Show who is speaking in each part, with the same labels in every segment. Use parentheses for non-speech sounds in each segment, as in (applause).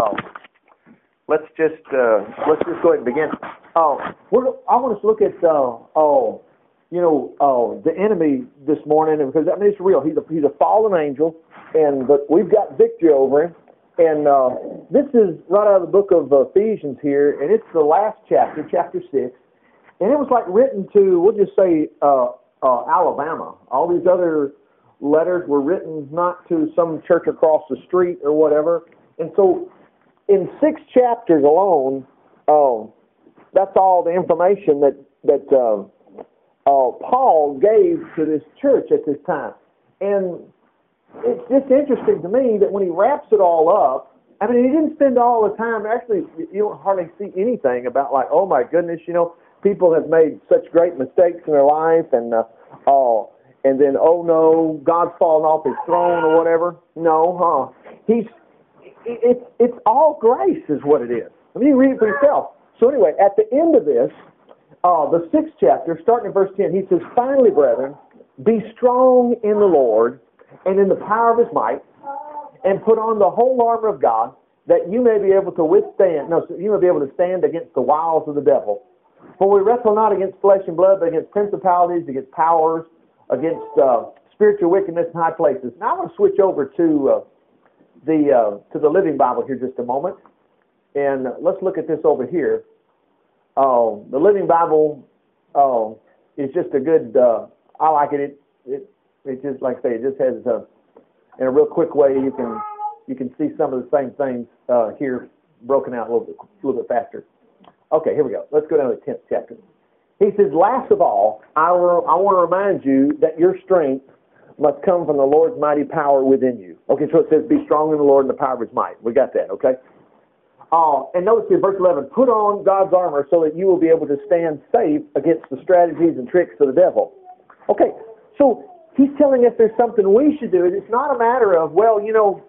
Speaker 1: Oh, let's just uh, let's just go ahead and begin. We're, I want us to look at uh, oh, you know, oh, the enemy this morning because I mean it's real. He's a he's a fallen angel, and but we've got victory over him. And uh, this is right out of the book of Ephesians here, and it's the last chapter, chapter six, and it was like written to we'll just say uh, uh, Alabama. All these other letters were written not to some church across the street or whatever. And so in six chapters alone, um, that's all the information that that uh, uh, Paul gave to this church at this time. And it's just interesting to me that when he wraps it all up, I mean, he didn't spend all the time. Actually, you don't hardly see anything about like, oh my goodness, you know, people have made such great mistakes in their life, and uh, oh, and then oh no, God's fallen off His throne or whatever. No, huh? He's it's it's all grace is what it is. Mean, you read it for yourself. So anyway, at the end of this, uh, the sixth chapter, starting in verse ten, he says, "Finally, brethren, be strong in the Lord and in the power of His might, and put on the whole armor of God, that you may be able to withstand. No, so you may be able to stand against the wiles of the devil. For we wrestle not against flesh and blood, but against principalities, against powers, against uh, spiritual wickedness in high places." Now I want to switch over to. The uh, to the Living Bible here just a moment, and let's look at this over here. Uh, the Living Bible uh, is just a good. Uh, I like it. It it it just like I say, it just has a, uh, in a real quick way you can you can see some of the same things uh, here broken out a little bit a little bit faster. Okay, here we go. Let's go down to the tenth chapter. He says, "Last of all, I, will, I want to remind you that your strength must come from the Lord's mighty power within you. Okay, so it says, be strong in the Lord and the power of his might. We got that, okay? Uh, and notice here, verse 11, put on God's armor so that you will be able to stand safe against the strategies and tricks of the devil. Okay, so he's telling us there's something we should do. It's not a matter of, well, you know,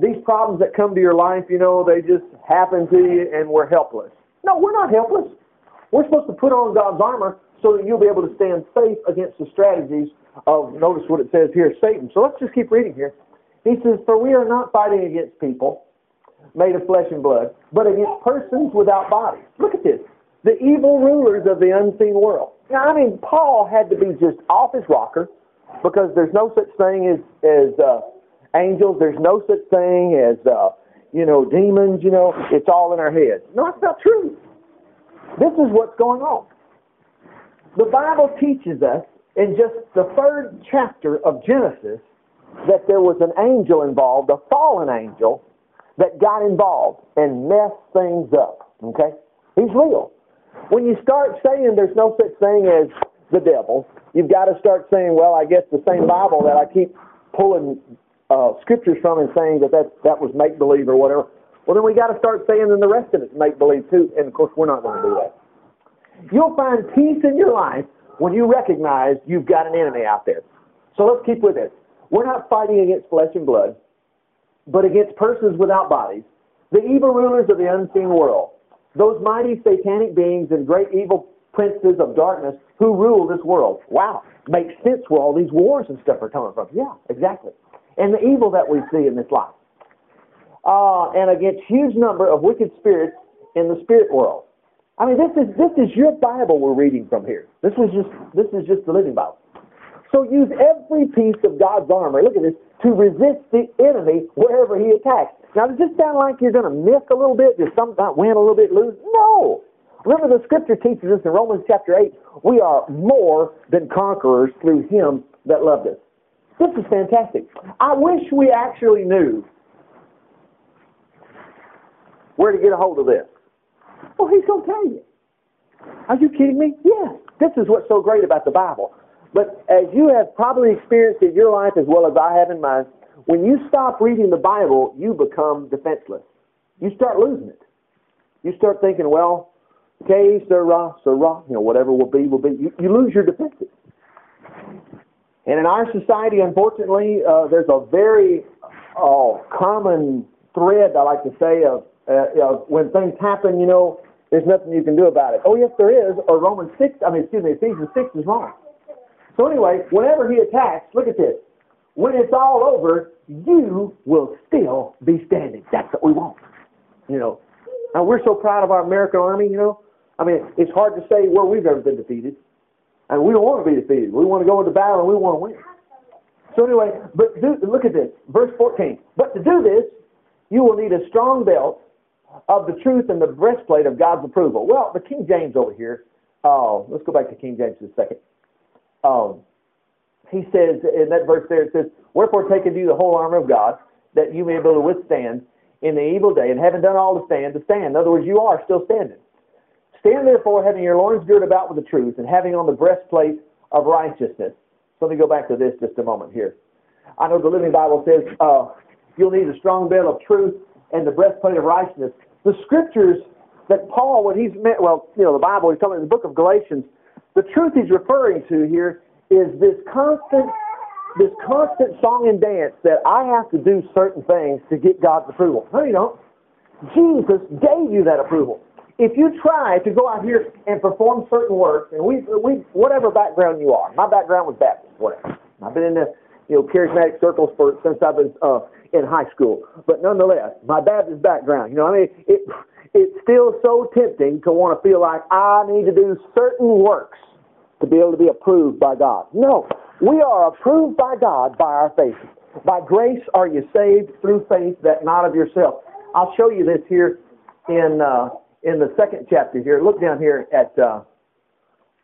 Speaker 1: these problems that come to your life, you know, they just happen to you and we're helpless. No, we're not helpless. We're supposed to put on God's armor so that you'll be able to stand safe against the strategies of, notice what it says here, Satan. So let's just keep reading here. He says, For we are not fighting against people made of flesh and blood, but against persons without bodies. Look at this. The evil rulers of the unseen world. Now, I mean, Paul had to be just off his rocker because there's no such thing as, as uh, angels. There's no such thing as, uh, you know, demons, you know. It's all in our heads. No, that's not true. This is what's going on. The Bible teaches us in just the third chapter of Genesis that there was an angel involved, a fallen angel, that got involved and messed things up. Okay? He's real. When you start saying there's no such thing as the devil, you've got to start saying, well, I guess the same Bible that I keep pulling uh, scriptures from and saying that that, that was make believe or whatever. Well, then we got to start saying then the rest of it's make believe too. And of course, we're not going to do that. You'll find peace in your life when you recognize you've got an enemy out there. So let's keep with this. We're not fighting against flesh and blood, but against persons without bodies, the evil rulers of the unseen world, those mighty satanic beings and great evil princes of darkness who rule this world. Wow, makes sense where all these wars and stuff are coming from. Yeah, exactly. And the evil that we see in this life. Uh, and against huge number of wicked spirits in the spirit world. I mean, this is this is your Bible we're reading from here. This was just this is just the Living Bible. So use every piece of God's armor. Look at this to resist the enemy wherever he attacks. Now, does this sound like you're going to miss a little bit? Does some win a little bit, lose? No. Remember, the Scripture teaches us in Romans chapter eight, we are more than conquerors through Him that loved us. This is fantastic. I wish we actually knew where to get a hold of this. Well, he's going to tell you. Are you kidding me? Yes. This is what's so great about the Bible. But as you have probably experienced in your life as well as I have in mine, when you stop reading the Bible, you become defenseless. You start losing it. You start thinking, well, okay, sera, sera, you know, whatever will be, will be. You, you lose your defenses. And in our society, unfortunately, uh, there's a very uh, common thread, I like to say, of uh, when things happen, you know, there's nothing you can do about it. Oh, yes, there is. Or Romans 6, I mean, excuse me, Ephesians 6 is wrong. So anyway, whenever he attacks, look at this. When it's all over, you will still be standing. That's what we want. You know. Now we're so proud of our American army, you know. I mean, it's hard to say where we've ever been defeated. And we don't want to be defeated. We want to go into battle and we want to win. So anyway, but do, look at this. Verse 14. But to do this, you will need a strong belt of the truth and the breastplate of God's approval. Well, the King James over here, uh, let's go back to King James for a second. Um, he says in that verse there, it says, Wherefore take unto you the whole armor of God, that you may be able to withstand in the evil day, and having done all to stand, to stand. In other words, you are still standing. Stand therefore, having your loins girded about with the truth, and having on the breastplate of righteousness. So let me go back to this just a moment here. I know the Living Bible says uh, you'll need a strong belt of truth and the breastplate of righteousness. The scriptures that Paul, when he's met, well, you know, the Bible, he's talking in the book of Galatians, the truth he's referring to here is this constant, this constant song and dance that I have to do certain things to get God's approval. No, you don't. Jesus gave you that approval. If you try to go out here and perform certain works, and we, we, whatever background you are, my background was Baptist, whatever. I've been in the, you know, charismatic circles for since I was uh, in high school. But nonetheless, my Baptist background, you know, I mean, it, it's still so tempting to want to feel like I need to do certain works to be able to be approved by God. No, we are approved by God by our faith. By grace are you saved through faith that not of yourself. I'll show you this here in uh, in the second chapter here. Look down here at uh,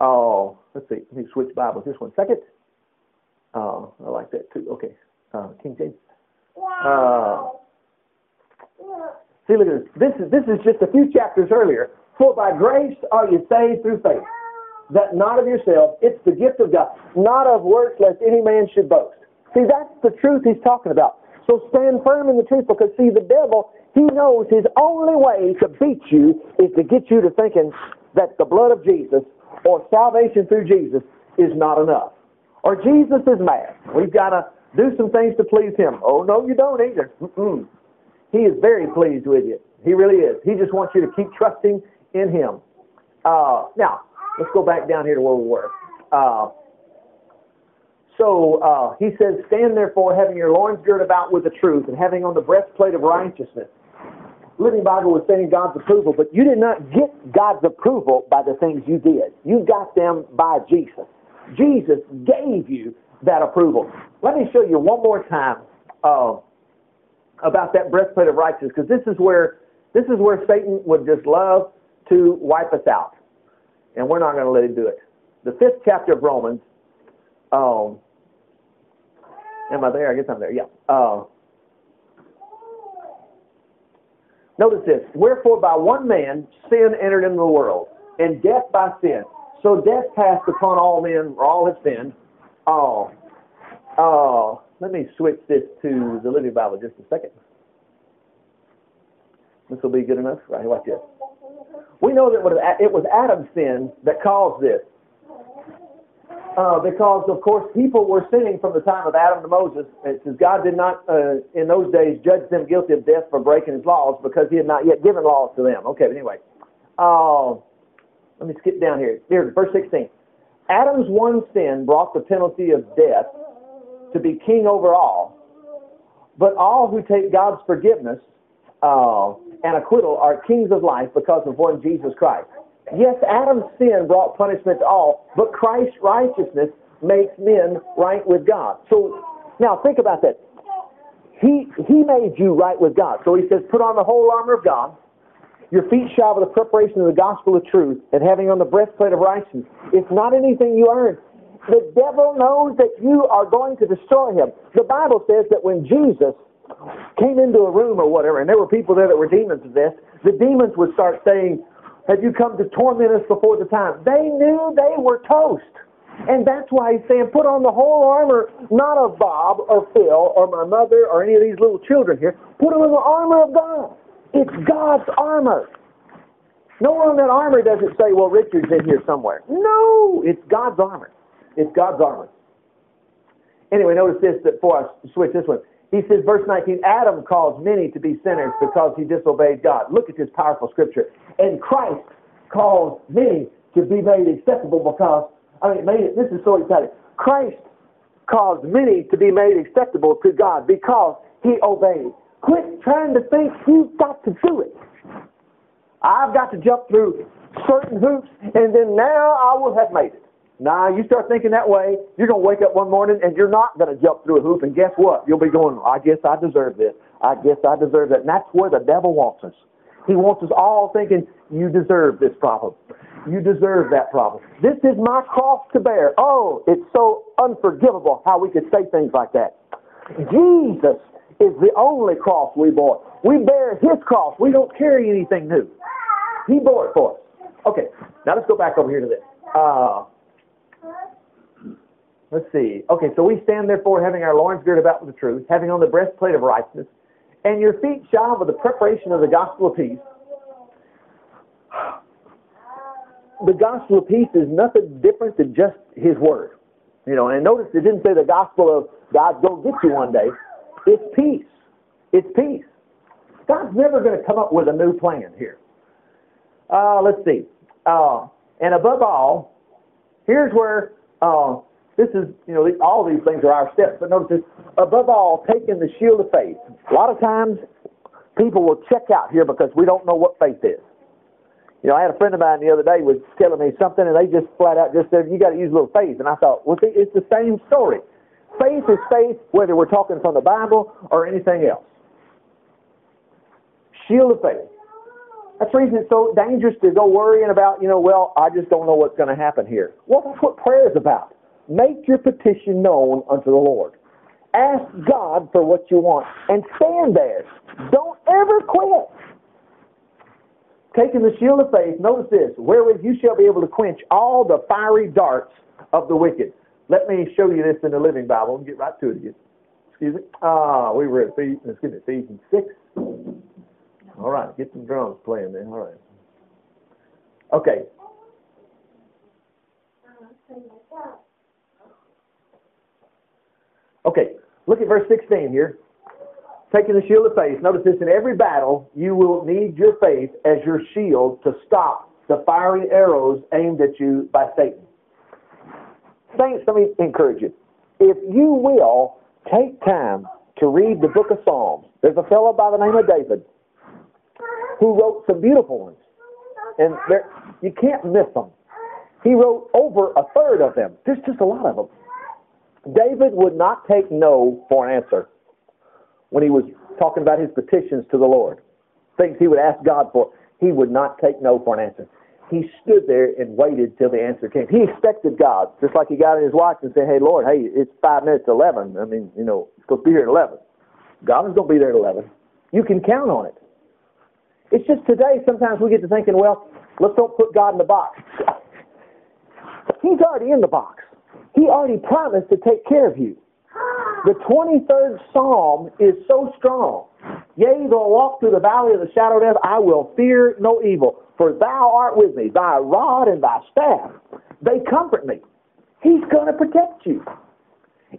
Speaker 1: oh, let's see. Let me switch Bibles. This one second. Uh, I like that too. Okay, uh, King James. Uh, see, look at this. This is this is just a few chapters earlier. For by grace are you saved through faith, that not of yourself. It's the gift of God, not of works, lest any man should boast. See, that's the truth he's talking about. So stand firm in the truth, because see, the devil he knows his only way to beat you is to get you to thinking that the blood of Jesus or salvation through Jesus is not enough. Or Jesus is mad. We've got to do some things to please him. Oh, no, you don't either. Mm-mm. He is very pleased with you. He really is. He just wants you to keep trusting in him. Uh, now, let's go back down here to where we were. Uh, so uh, he says, Stand therefore, having your loins girded about with the truth, and having on the breastplate of righteousness. Living Bible was saying God's approval, but you did not get God's approval by the things you did. You got them by Jesus. Jesus gave you that approval. Let me show you one more time uh, about that breastplate of righteousness, because this is where this is where Satan would just love to wipe us out, and we're not going to let him do it. The fifth chapter of Romans. Um, am I there? I guess I'm there. Yeah. Uh, Notice this. Wherefore by one man sin entered into the world, and death by sin. So death passed upon all men, or all have sinned. Oh, oh, let me switch this to the Living Bible just a second. This will be good enough. Right, watch this. We know that it was Adam's sin that caused this. Uh, because, of course, people were sinning from the time of Adam to Moses. It says God did not, uh, in those days, judge them guilty of death for breaking his laws because he had not yet given laws to them. Okay, but anyway. Uh, let me skip down here. Here, verse 16. Adam's one sin brought the penalty of death to be king over all. But all who take God's forgiveness uh, and acquittal are kings of life because of one Jesus Christ. Yes, Adam's sin brought punishment to all, but Christ's righteousness makes men right with God. So now think about that. He he made you right with God. So he says, put on the whole armor of God. Your feet shod with the preparation of the gospel of truth, and having on the breastplate of righteousness. It's not anything you earn. The devil knows that you are going to destroy him. The Bible says that when Jesus came into a room or whatever, and there were people there that were demons possessed, the demons would start saying, have you come to torment us before the time? They knew they were toast. And that's why he's saying, put on the whole armor, not of Bob or Phil or my mother or any of these little children here. Put on the armor of God. It's God's armor. Nowhere on that armor does it say, well, Richard's in here somewhere. No, it's God's armor. It's God's armor. Anyway, notice this before I switch this one. He says, verse 19, Adam caused many to be sinners because he disobeyed God. Look at this powerful scripture. And Christ caused many to be made acceptable because, I mean, it, this is so exciting. Christ caused many to be made acceptable to God because he obeyed. Quit trying to think you've got to do it. I've got to jump through certain hoops and then now I will have made it. Now you start thinking that way, you're going to wake up one morning and you're not going to jump through a hoop and guess what? You'll be going, I guess I deserve this. I guess I deserve that. And that's where the devil wants us. He wants us all thinking, you deserve this problem. You deserve that problem. This is my cross to bear. Oh, it's so unforgivable how we could say things like that. Jesus is the only cross we bore. We bear His cross. We don't carry anything new. He bore it for us. Okay, now let's go back over here to this. Uh, let's see. Okay, so we stand therefore having our loins girded about with the truth, having on the breastplate of righteousness, and your feet shod with the preparation of the gospel of peace. The gospel of peace is nothing different than just His word. You know, and notice it didn't say the gospel of going to get you one day. It's peace. It's peace. God's never going to come up with a new plan here. Uh, let's see. Uh, and above all, here's where uh, this is, you know, all these things are our steps. But notice this, above all, taking the shield of faith. A lot of times, people will check out here because we don't know what faith is. You know, I had a friend of mine the other day was telling me something, and they just flat out just said, "You got to use a little faith." And I thought, well, see, it's the same story. Faith is faith, whether we're talking from the Bible or anything else. Shield of faith. That's the reason it's so dangerous to go worrying about, you know, well, I just don't know what's going to happen here. Well, that's what prayer is about. Make your petition known unto the Lord. Ask God for what you want and stand there. Don't ever quit. Taking the shield of faith, notice this, wherewith you shall be able to quench all the fiery darts of the wicked. Let me show you this in the Living Bible and get right to it again. Excuse me. Ah, we were at Ephesians, excuse me, Ephesians 6. All right, get some drums playing there. All right. Okay. Okay, look at verse 16 here. Taking the shield of faith. Notice this in every battle, you will need your faith as your shield to stop the fiery arrows aimed at you by Satan. Saints, let me encourage you. If you will take time to read the book of Psalms, there's a fellow by the name of David who wrote some beautiful ones. And you can't miss them. He wrote over a third of them. There's just a lot of them. David would not take no for an answer when he was talking about his petitions to the Lord. Things he would ask God for. He would not take no for an answer. He stood there and waited till the answer came. He expected God, just like he got in his watch and said, Hey, Lord, hey, it's five minutes to 11. I mean, you know, it's supposed to be here at 11. God is going to be there at 11. You can count on it. It's just today, sometimes we get to thinking, well, let's don't put God in the box. (laughs) He's already in the box. He already promised to take care of you. The 23rd Psalm is so strong. Yea, though I walk through the valley of the shadow of death, I will fear no evil, for thou art with me. Thy rod and thy staff, they comfort me. He's going to protect you.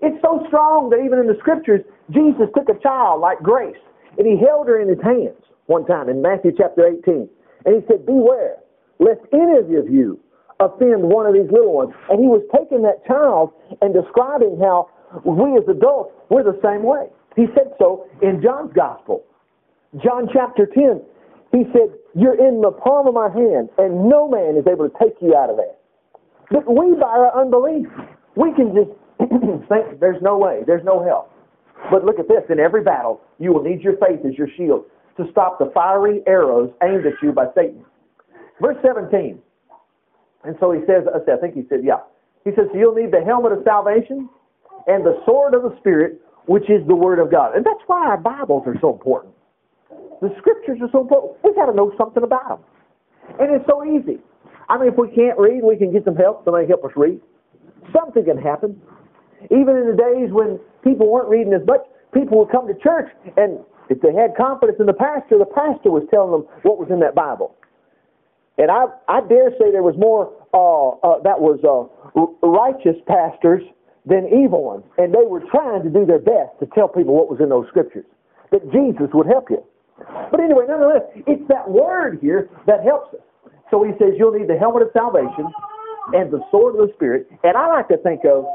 Speaker 1: It's so strong that even in the scriptures, Jesus took a child like Grace, and he held her in his hands one time in Matthew chapter 18. And he said, Beware, lest any of you offend one of these little ones. And he was taking that child and describing how we as adults, we're the same way. He said so in John's gospel. John chapter 10, he said, You're in the palm of my hand, and no man is able to take you out of that. But we, by our unbelief, we can just (clears throat) think there's no way, there's no help. But look at this in every battle, you will need your faith as your shield to stop the fiery arrows aimed at you by Satan. Verse 17. And so he says, I think he said, yeah. He says, so you'll need the helmet of salvation and the sword of the Spirit, which is the Word of God. And that's why our Bibles are so important. The Scriptures are so important. We've got to know something about them. And it's so easy. I mean, if we can't read, we can get some help. Somebody help us read. Something can happen. Even in the days when people weren't reading as much, people would come to church and if they had confidence in the pastor, the pastor was telling them what was in that Bible. And I, I dare say there was more uh, uh, that was uh, righteous pastors than evil ones, and they were trying to do their best to tell people what was in those scriptures, that Jesus would help you. But anyway, nonetheless, it's that word here that helps us. So he says you'll need the helmet of salvation and the sword of the Spirit. And I like to think of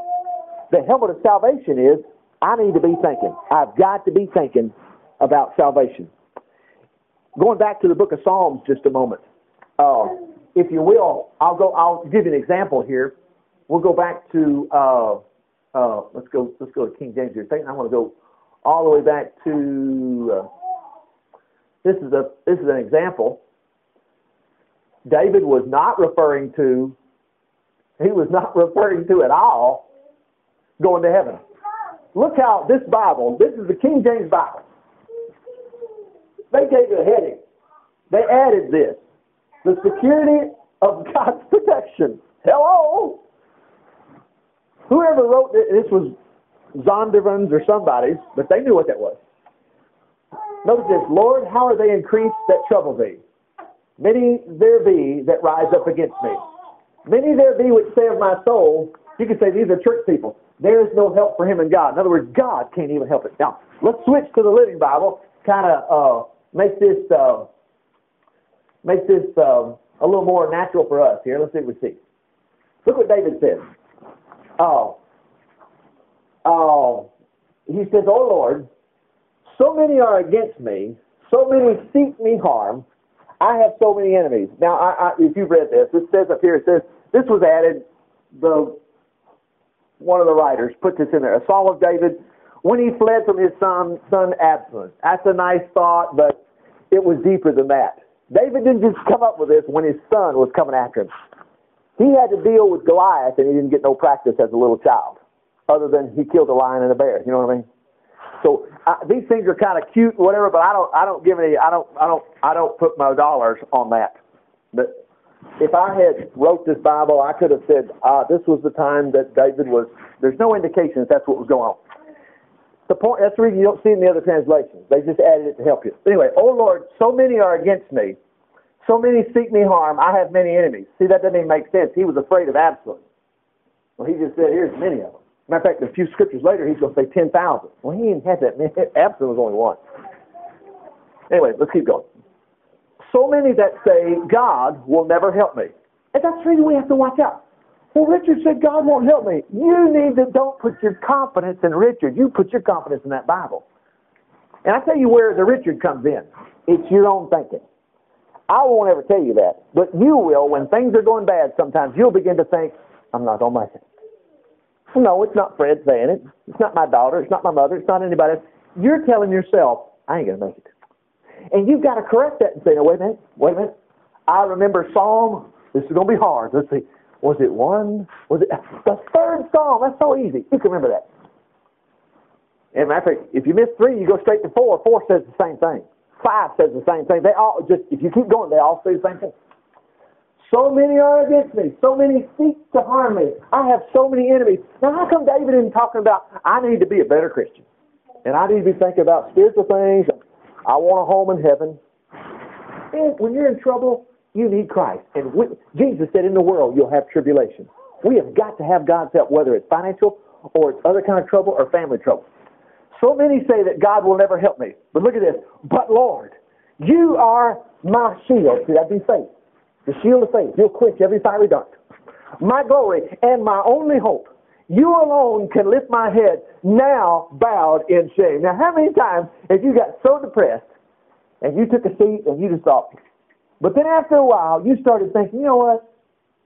Speaker 1: the helmet of salvation is I need to be thinking. I've got to be thinking about salvation. Going back to the book of Psalms just a moment. Uh, if you will, I'll go. I'll give you an example here. We'll go back to. Uh, uh, let's go. Let's go to King James here. I want to go all the way back to. Uh, this is a. This is an example. David was not referring to. He was not (laughs) referring to at all going to heaven. Look how this Bible. This is the King James Bible. They gave a heading. They added this the security of (laughs) God's protection. Hello? Whoever wrote this, this was Zondervan's or somebody's, but they knew what that was. Notice this, Lord, how are they increased that trouble thee? Many there be that rise up against me. Many there be which say of my soul, you could say these are church people. There is no help for him in God. In other words, God can't even help it. Now, let's switch to the Living Bible, kind of uh, make this uh, make this um, a little more natural for us here. Let's see what we see. Look what David says. Oh, oh, he says, "Oh Lord, so many are against me, so many seek me harm. I have so many enemies." Now, I, I, if you've read this, it says up here, it says this was added. The one of the writers put this in there. A Psalm of David when he fled from his son, son Absalom. That's a nice thought, but it was deeper than that. David didn't just come up with this when his son was coming after him. He had to deal with Goliath, and he didn't get no practice as a little child, other than he killed a lion and a bear. You know what I mean? So uh, these things are kind of cute, whatever. But I don't, I don't give any, I don't, I don't, I don't put my dollars on that. But if I had wrote this Bible, I could have said uh, this was the time that David was. There's no indication that that's what was going on. The point, that's the reason you don't see it in the other translations. They just added it to help you. Anyway, oh Lord, so many are against me. So many seek me harm. I have many enemies. See, that doesn't even make sense. He was afraid of Absalom. Well, he just said, here's many of them. Matter of fact, a few scriptures later, he's going to say 10,000. Well, he didn't have that many. (laughs) Absalom was only one. Anyway, let's keep going. So many that say, God will never help me. And that's the reason we have to watch out. Well, Richard said God won't help me. You need to don't put your confidence in Richard. You put your confidence in that Bible. And I tell you where the Richard comes in. It's your own thinking. I won't ever tell you that, but you will when things are going bad. Sometimes you'll begin to think, "I'm not going to make it." No, it's not Fred saying it. It's not my daughter. It's not my mother. It's not anybody. You're telling yourself, "I ain't going to make it," and you've got to correct that and say, "No, wait a minute, wait a minute." I remember Psalm. This is going to be hard. Let's see. Was it one? Was it the third psalm? That's so easy. You can remember that. And matter of fact, if you miss three, you go straight to four. Four says the same thing. Five says the same thing. They all just if you keep going, they all say the same thing. So many are against me. So many seek to harm me. I have so many enemies. Now, how come David isn't talking about I need to be a better Christian, and I need to be thinking about spiritual things? I want a home in heaven. And when you're in trouble, you need Christ. And we, Jesus said, in the world you'll have tribulation. We have got to have God's help, whether it's financial or it's other kind of trouble or family trouble. So many say that God will never help me. But look at this. But Lord, you are my shield. See, that'd be faith. The shield of faith. You'll quench every fiery dart. My glory and my only hope. You alone can lift my head now bowed in shame. Now, how many times have you got so depressed and you took a seat and you just thought, but then after a while, you started thinking, you know what?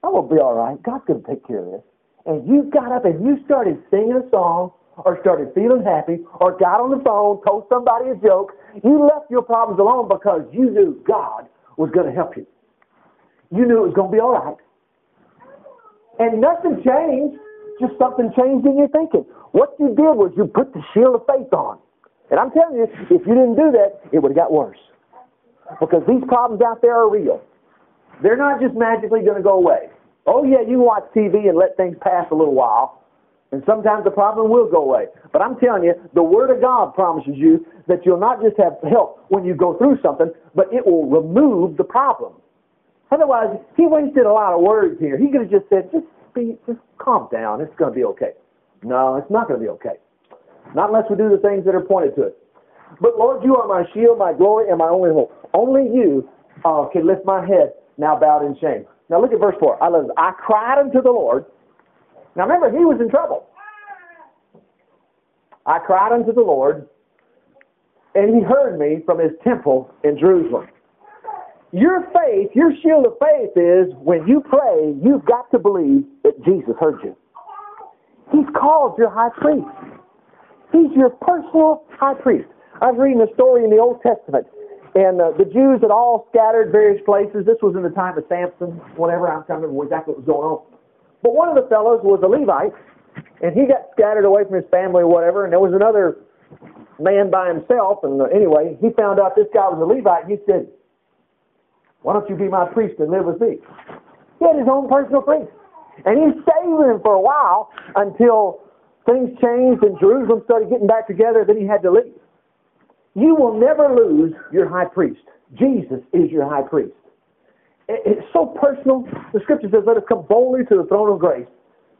Speaker 1: Going to be all right. God's going to take care of this. And you got up and you started singing a song or started feeling happy or got on the phone, told somebody a joke. You left your problems alone because you knew God was going to help you. You knew it was going to be all right. And nothing changed, just something changed in your thinking. What you did was you put the shield of faith on. And I'm telling you, if you didn't do that, it would have got worse. Because these problems out there are real. They're not just magically going to go away. Oh, yeah, you watch TV and let things pass a little while, and sometimes the problem will go away. But I'm telling you, the Word of God promises you that you'll not just have help when you go through something, but it will remove the problem. Otherwise, he wasted a lot of words here. He could have just said, just be, just calm down. It's going to be okay. No, it's not going to be okay. Not unless we do the things that are pointed to it. But Lord, you are my shield, my glory, and my only hope. Only you uh, can lift my head now bowed in shame. Now look at verse 4. I, love I cried unto the Lord. Now remember, he was in trouble. I cried unto the Lord, and he heard me from his temple in Jerusalem. Your faith, your shield of faith is when you pray, you've got to believe that Jesus heard you. He's called your high priest. He's your personal high priest. I was reading a story in the Old Testament, and uh, the Jews had all scattered various places. This was in the time of Samson, whatever. I'm trying to remember exactly what was going on. But one of the fellows was a Levite, and he got scattered away from his family or whatever, and there was another man by himself. And uh, anyway, he found out this guy was a Levite, and he said, Why don't you be my priest and live with me? He had his own personal priest. And he stayed with him for a while until things changed and Jerusalem started getting back together, then he had to leave. You will never lose your high priest. Jesus is your high priest. It's so personal. The scripture says, Let us come boldly to the throne of grace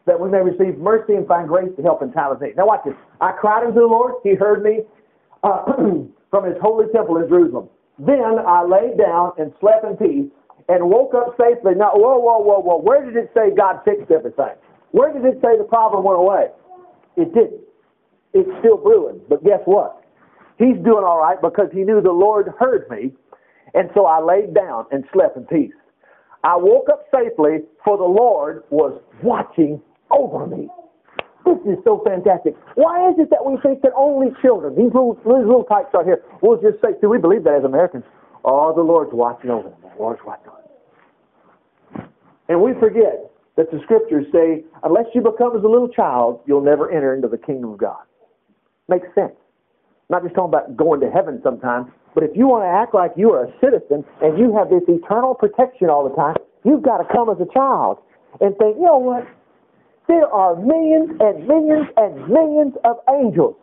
Speaker 1: that we may receive mercy and find grace to help in time of need. Now, watch this. I cried unto the Lord. He heard me uh, (clears throat) from his holy temple in Jerusalem. Then I laid down and slept in peace and woke up safely. Now, whoa, whoa, whoa, whoa. Where did it say God fixed everything? Where did it say the problem went away? It didn't. It's still brewing. But guess what? He's doing all right because he knew the Lord heard me. And so I laid down and slept in peace. I woke up safely, for the Lord was watching over me. This is so fantastic. Why is it that we think that only children, these little, these little types right here, will just say, do we believe that as Americans? Oh, the Lord's watching over them. The Lord's watching over them. And we forget that the scriptures say, unless you become as a little child, you'll never enter into the kingdom of God. Makes sense. I'm not just talking about going to heaven sometime, but if you want to act like you are a citizen and you have this eternal protection all the time, you've got to come as a child and think, you know what? There are millions and millions and millions of angels.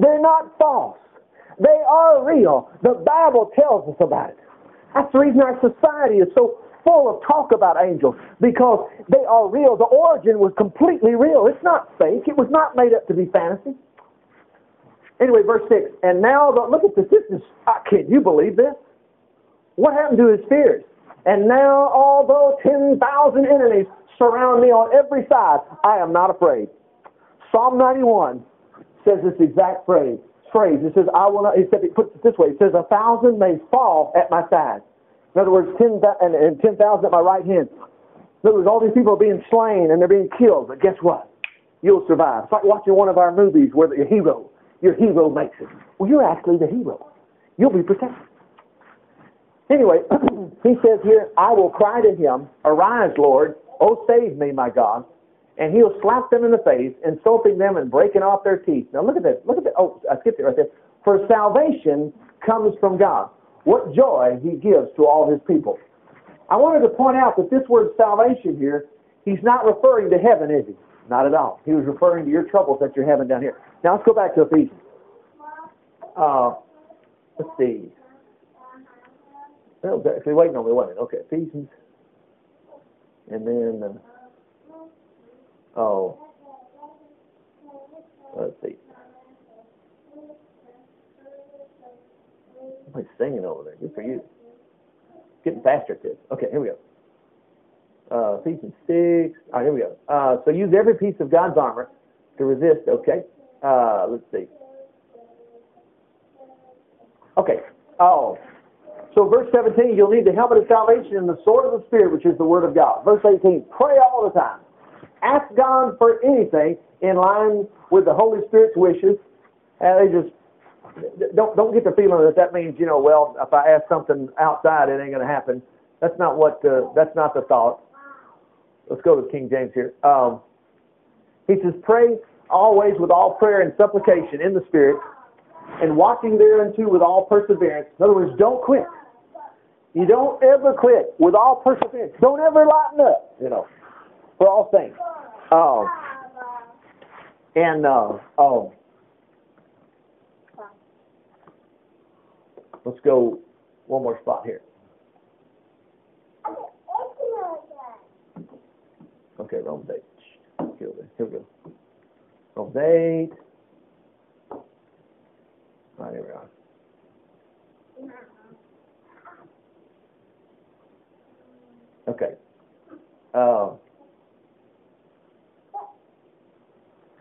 Speaker 1: They're not false. They are real. The Bible tells us about it. That's the reason our society is so full of talk about angels because they are real. The origin was completely real. It's not fake. It was not made up to be fantasy. Anyway, verse 6. And now, the, look at this. This is, uh, can you believe this? What happened to his fears? And now, although 10,000 enemies surround me on every side, I am not afraid. Psalm 91 says this exact phrase. Phrase. It says, I will not, it, puts it this way. It says, a thousand may fall at my side. In other words, 10, and, and 10,000 at my right hand. In other words, all these people are being slain and they're being killed. But guess what? You'll survive. It's like watching one of our movies where the hero your hero makes it. Well, you're actually the hero. You'll be protected. Anyway, (clears throat) he says here, I will cry to him, Arise, Lord, oh save me, my God. And he'll slap them in the face, insulting them and breaking off their teeth. Now look at this. Look at this. Oh, I skipped it right there. For salvation comes from God. What joy he gives to all his people. I wanted to point out that this word salvation here, he's not referring to heaven, is he? Not at all. He was referring to your troubles that you're having down here. Now let's go back to Ephesians. Uh, let's see. Well, actually, waiting on me, wasn't it? Okay, Ephesians. And then, uh, oh, let's see. Somebody's singing over there. Good for you. Getting faster at this. Okay, here we go. Uh, Ephesians 6. All right, here we go. Uh, so use every piece of God's armor to resist, okay? Uh, let's see. Okay. Oh. So verse 17, you'll need the helmet of salvation and the sword of the Spirit, which is the Word of God. Verse 18, pray all the time. Ask God for anything in line with the Holy Spirit's wishes. And they just don't don't get the feeling that that means you know well if I ask something outside it ain't going to happen. That's not what the, that's not the thought. Let's go to King James here. Um, he says, pray always with all prayer and supplication in the Spirit, and watching thereunto with all perseverance. In other words, don't quit. You don't ever quit with all perseverance. Don't ever lighten up, you know, for all things. Um, and, uh, um, let's go one more spot here. Okay, Romans 8. Here we go. 8. All right, here we are. Okay. Uh,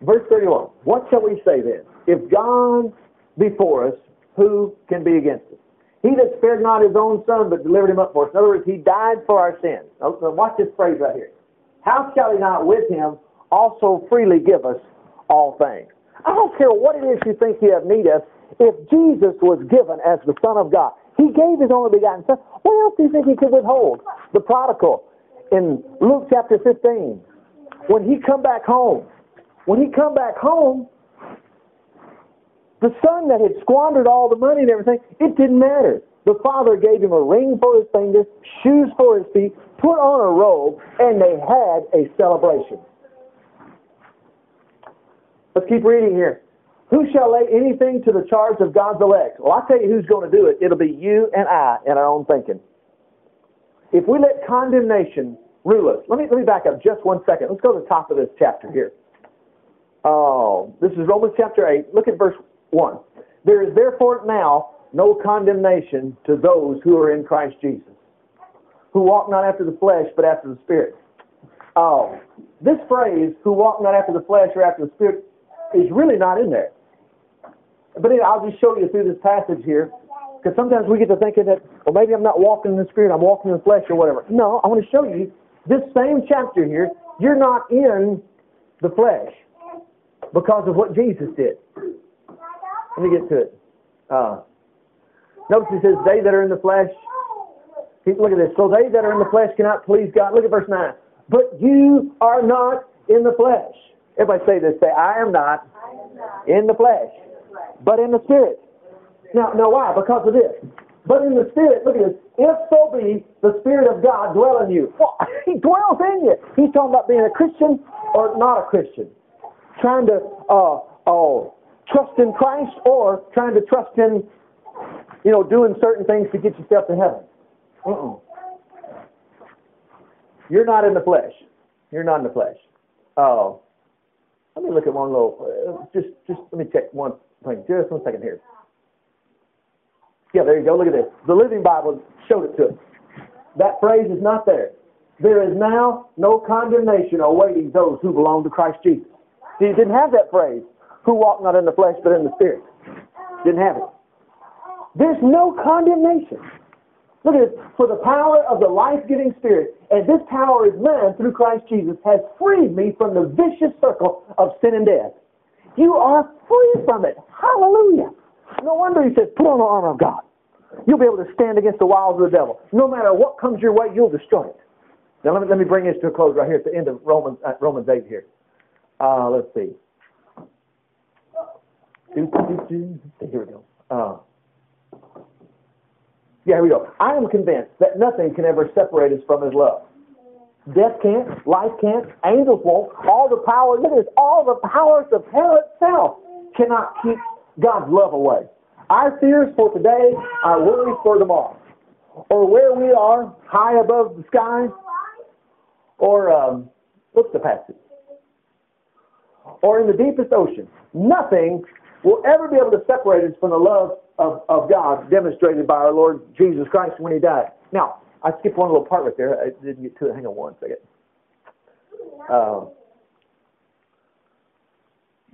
Speaker 1: verse 31. What shall we say then? if God be for us, who can be against us? He that spared not his own son, but delivered him up for us. In other words, he died for our sins. Now, watch this phrase right here. How shall he not with him also freely give us all things? I don't care what it is you think you have need of. If Jesus was given as the Son of God, He gave His only begotten Son. What else do you think He could withhold? The prodigal in Luke chapter 15, when he come back home, when he come back home, the son that had squandered all the money and everything, it didn't matter. The father gave him a ring for his finger, shoes for his feet, put on a robe, and they had a celebration. Let's keep reading here. Who shall lay anything to the charge of God's elect? Well, I'll tell you who's going to do it. It'll be you and I in our own thinking. If we let condemnation rule us, let me, let me back up just one second. Let's go to the top of this chapter here. Oh, this is Romans chapter 8. Look at verse 1. There is therefore now no condemnation to those who are in Christ Jesus, who walk not after the flesh, but after the Spirit. Oh, this phrase, who walk not after the flesh or after the Spirit, is really not in there. But anyway, I'll just show you through this passage here, because sometimes we get to thinking that, well, maybe I'm not walking in the Spirit, I'm walking in the flesh or whatever. No, I want to show you this same chapter here, you're not in the flesh because of what Jesus did. Let me get to it. Uh, notice he says, they that are in the flesh, look at this. So they that are in the flesh cannot please God. Look at verse 9. But you are not in the flesh. Everybody say this. Say, I am not, in the flesh, but in the spirit. Now, now why? Because of this. But in the spirit, look at this. If so be the spirit of God dwell in you. Well, (laughs) he dwells in you. He's talking about being a Christian or not a Christian. Trying to uh, oh, trust in Christ or trying to trust in, you know, doing certain things to get yourself to heaven. Uh-uh. You're not in the flesh. You're not in the flesh. Oh, let me look at one little. Uh, just, just let me check one thing. Just one second here. Yeah, there you go. Look at this. The Living Bible showed it to us. That phrase is not there. There is now no condemnation awaiting those who belong to Christ Jesus. See, it didn't have that phrase who walk not in the flesh but in the spirit. Didn't have it. There's no condemnation. Look at this. For the power of the life-giving spirit, and this power is mine through Christ Jesus, has freed me from the vicious circle of sin and death. You are free from it. Hallelujah. No wonder he says, put on the armor of God. You'll be able to stand against the wiles of the devil. No matter what comes your way, you'll destroy it. Now let me, let me bring this to a close right here at the end of Romans, uh, Romans 8 here. Uh, let's see. Here we go. Uh, yeah, here we go. I am convinced that nothing can ever separate us from His love. Death can't, life can't, angels won't. All the power, look at this, all the powers of hell itself cannot keep God's love away. Our fears for today, our worries for tomorrow, or where we are, high above the sky, or um, what's the passage? Or in the deepest ocean. Nothing will ever be able to separate us from the love of, of God demonstrated by our Lord Jesus Christ when He died. Now, I skipped one little part right there. I didn't get to it. Hang on one second. Uh,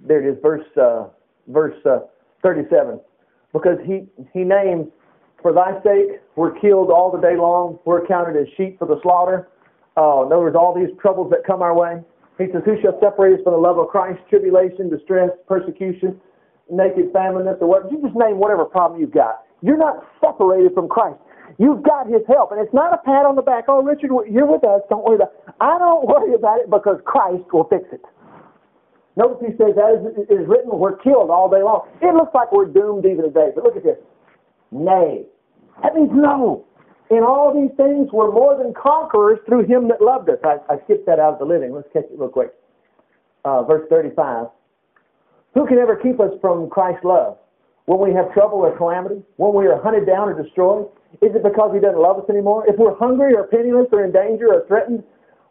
Speaker 1: there it is, verse uh, verse uh, 37. Because he he names, for thy sake we're killed all the day long. We're counted as sheep for the slaughter. Uh, in other words, all these troubles that come our way. He says, Who shall separate us from the love of Christ? Tribulation, distress, persecution, naked, famileness, or what? You just name whatever problem you've got. You're not separated from Christ. You've got His help. And it's not a pat on the back. Oh, Richard, you're with us. Don't worry about it. I don't worry about it because Christ will fix it. Notice he says, that is, is written, we're killed all day long. It looks like we're doomed even today. But look at this. Nay. That means no. In all these things, we're more than conquerors through him that loved us. I, I skipped that out of the living. Let's catch it real quick. Uh, verse 35. Who can ever keep us from Christ's love? When we have trouble or calamity? When we are hunted down or destroyed? Is it because He doesn't love us anymore? If we're hungry or penniless or in danger or threatened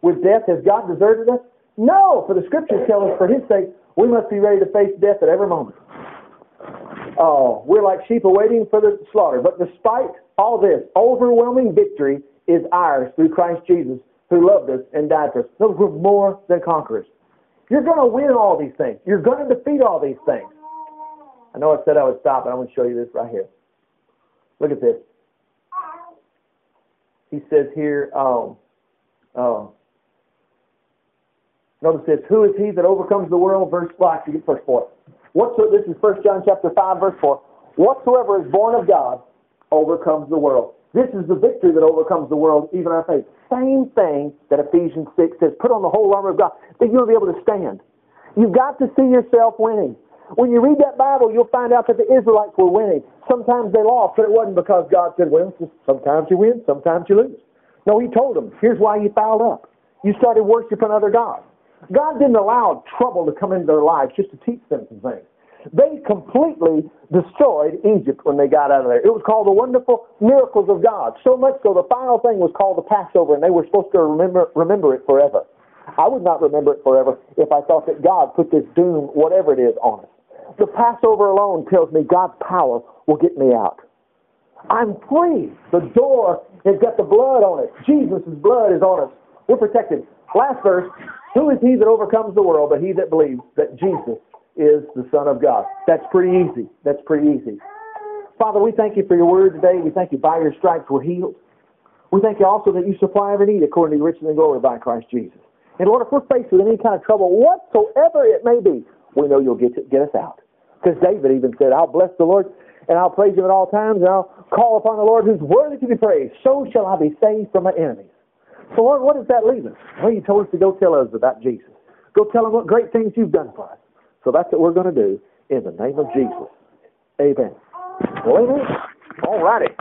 Speaker 1: with death, has God deserted us? No, for the Scriptures tell us for His sake we must be ready to face death at every moment. Oh, we're like sheep awaiting for the slaughter. But despite all this, overwhelming victory is ours through Christ Jesus, who loved us and died for us. So we're more than conquerors. You're going to win all these things. You're going to defeat all these things. I know I said I would stop, but I'm going to show you this right here. Look at this. He says here, um, um, notice this, who is he that overcomes the world? Verse, well, actually, get verse 4. Whatsoever, this is 1 John chapter 5, verse 4. Whatsoever is born of God overcomes the world. This is the victory that overcomes the world, even our faith. Same thing that Ephesians 6 says, put on the whole armor of God, that you'll be able to stand. You've got to see yourself winning. When you read that Bible, you'll find out that the Israelites were winning. Sometimes they lost, but it wasn't because God said, well, sometimes you win, sometimes you lose. No, He told them, here's why you fouled up. You started worshiping other gods. God didn't allow trouble to come into their lives just to teach them some things. They completely destroyed Egypt when they got out of there. It was called the wonderful miracles of God. So much so the final thing was called the Passover, and they were supposed to remember, remember it forever. I would not remember it forever if I thought that God put this doom, whatever it is, on us. The Passover alone tells me God's power will get me out. I'm free. The door has got the blood on it. Jesus' blood is on us. We're protected. Last verse. Who is he that overcomes the world but he that believes that Jesus is the Son of God? That's pretty easy. That's pretty easy. Father, we thank you for your word today. We thank you by your stripes we're healed. We thank you also that you supply every need according to your riches and glory by Christ Jesus. And Lord, if we're faced with any kind of trouble whatsoever it may be, we know you'll get, to, get us out. Because David even said, I'll bless the Lord and I'll praise him at all times and I'll call upon the Lord who's worthy to be praised. So shall I be saved from my enemies. So Lord, what does that leave us? Well, you told us to go tell others about Jesus. Go tell them what great things you've done for us. So that's what we're going to do in the name of Jesus. Amen. Amen. All righty.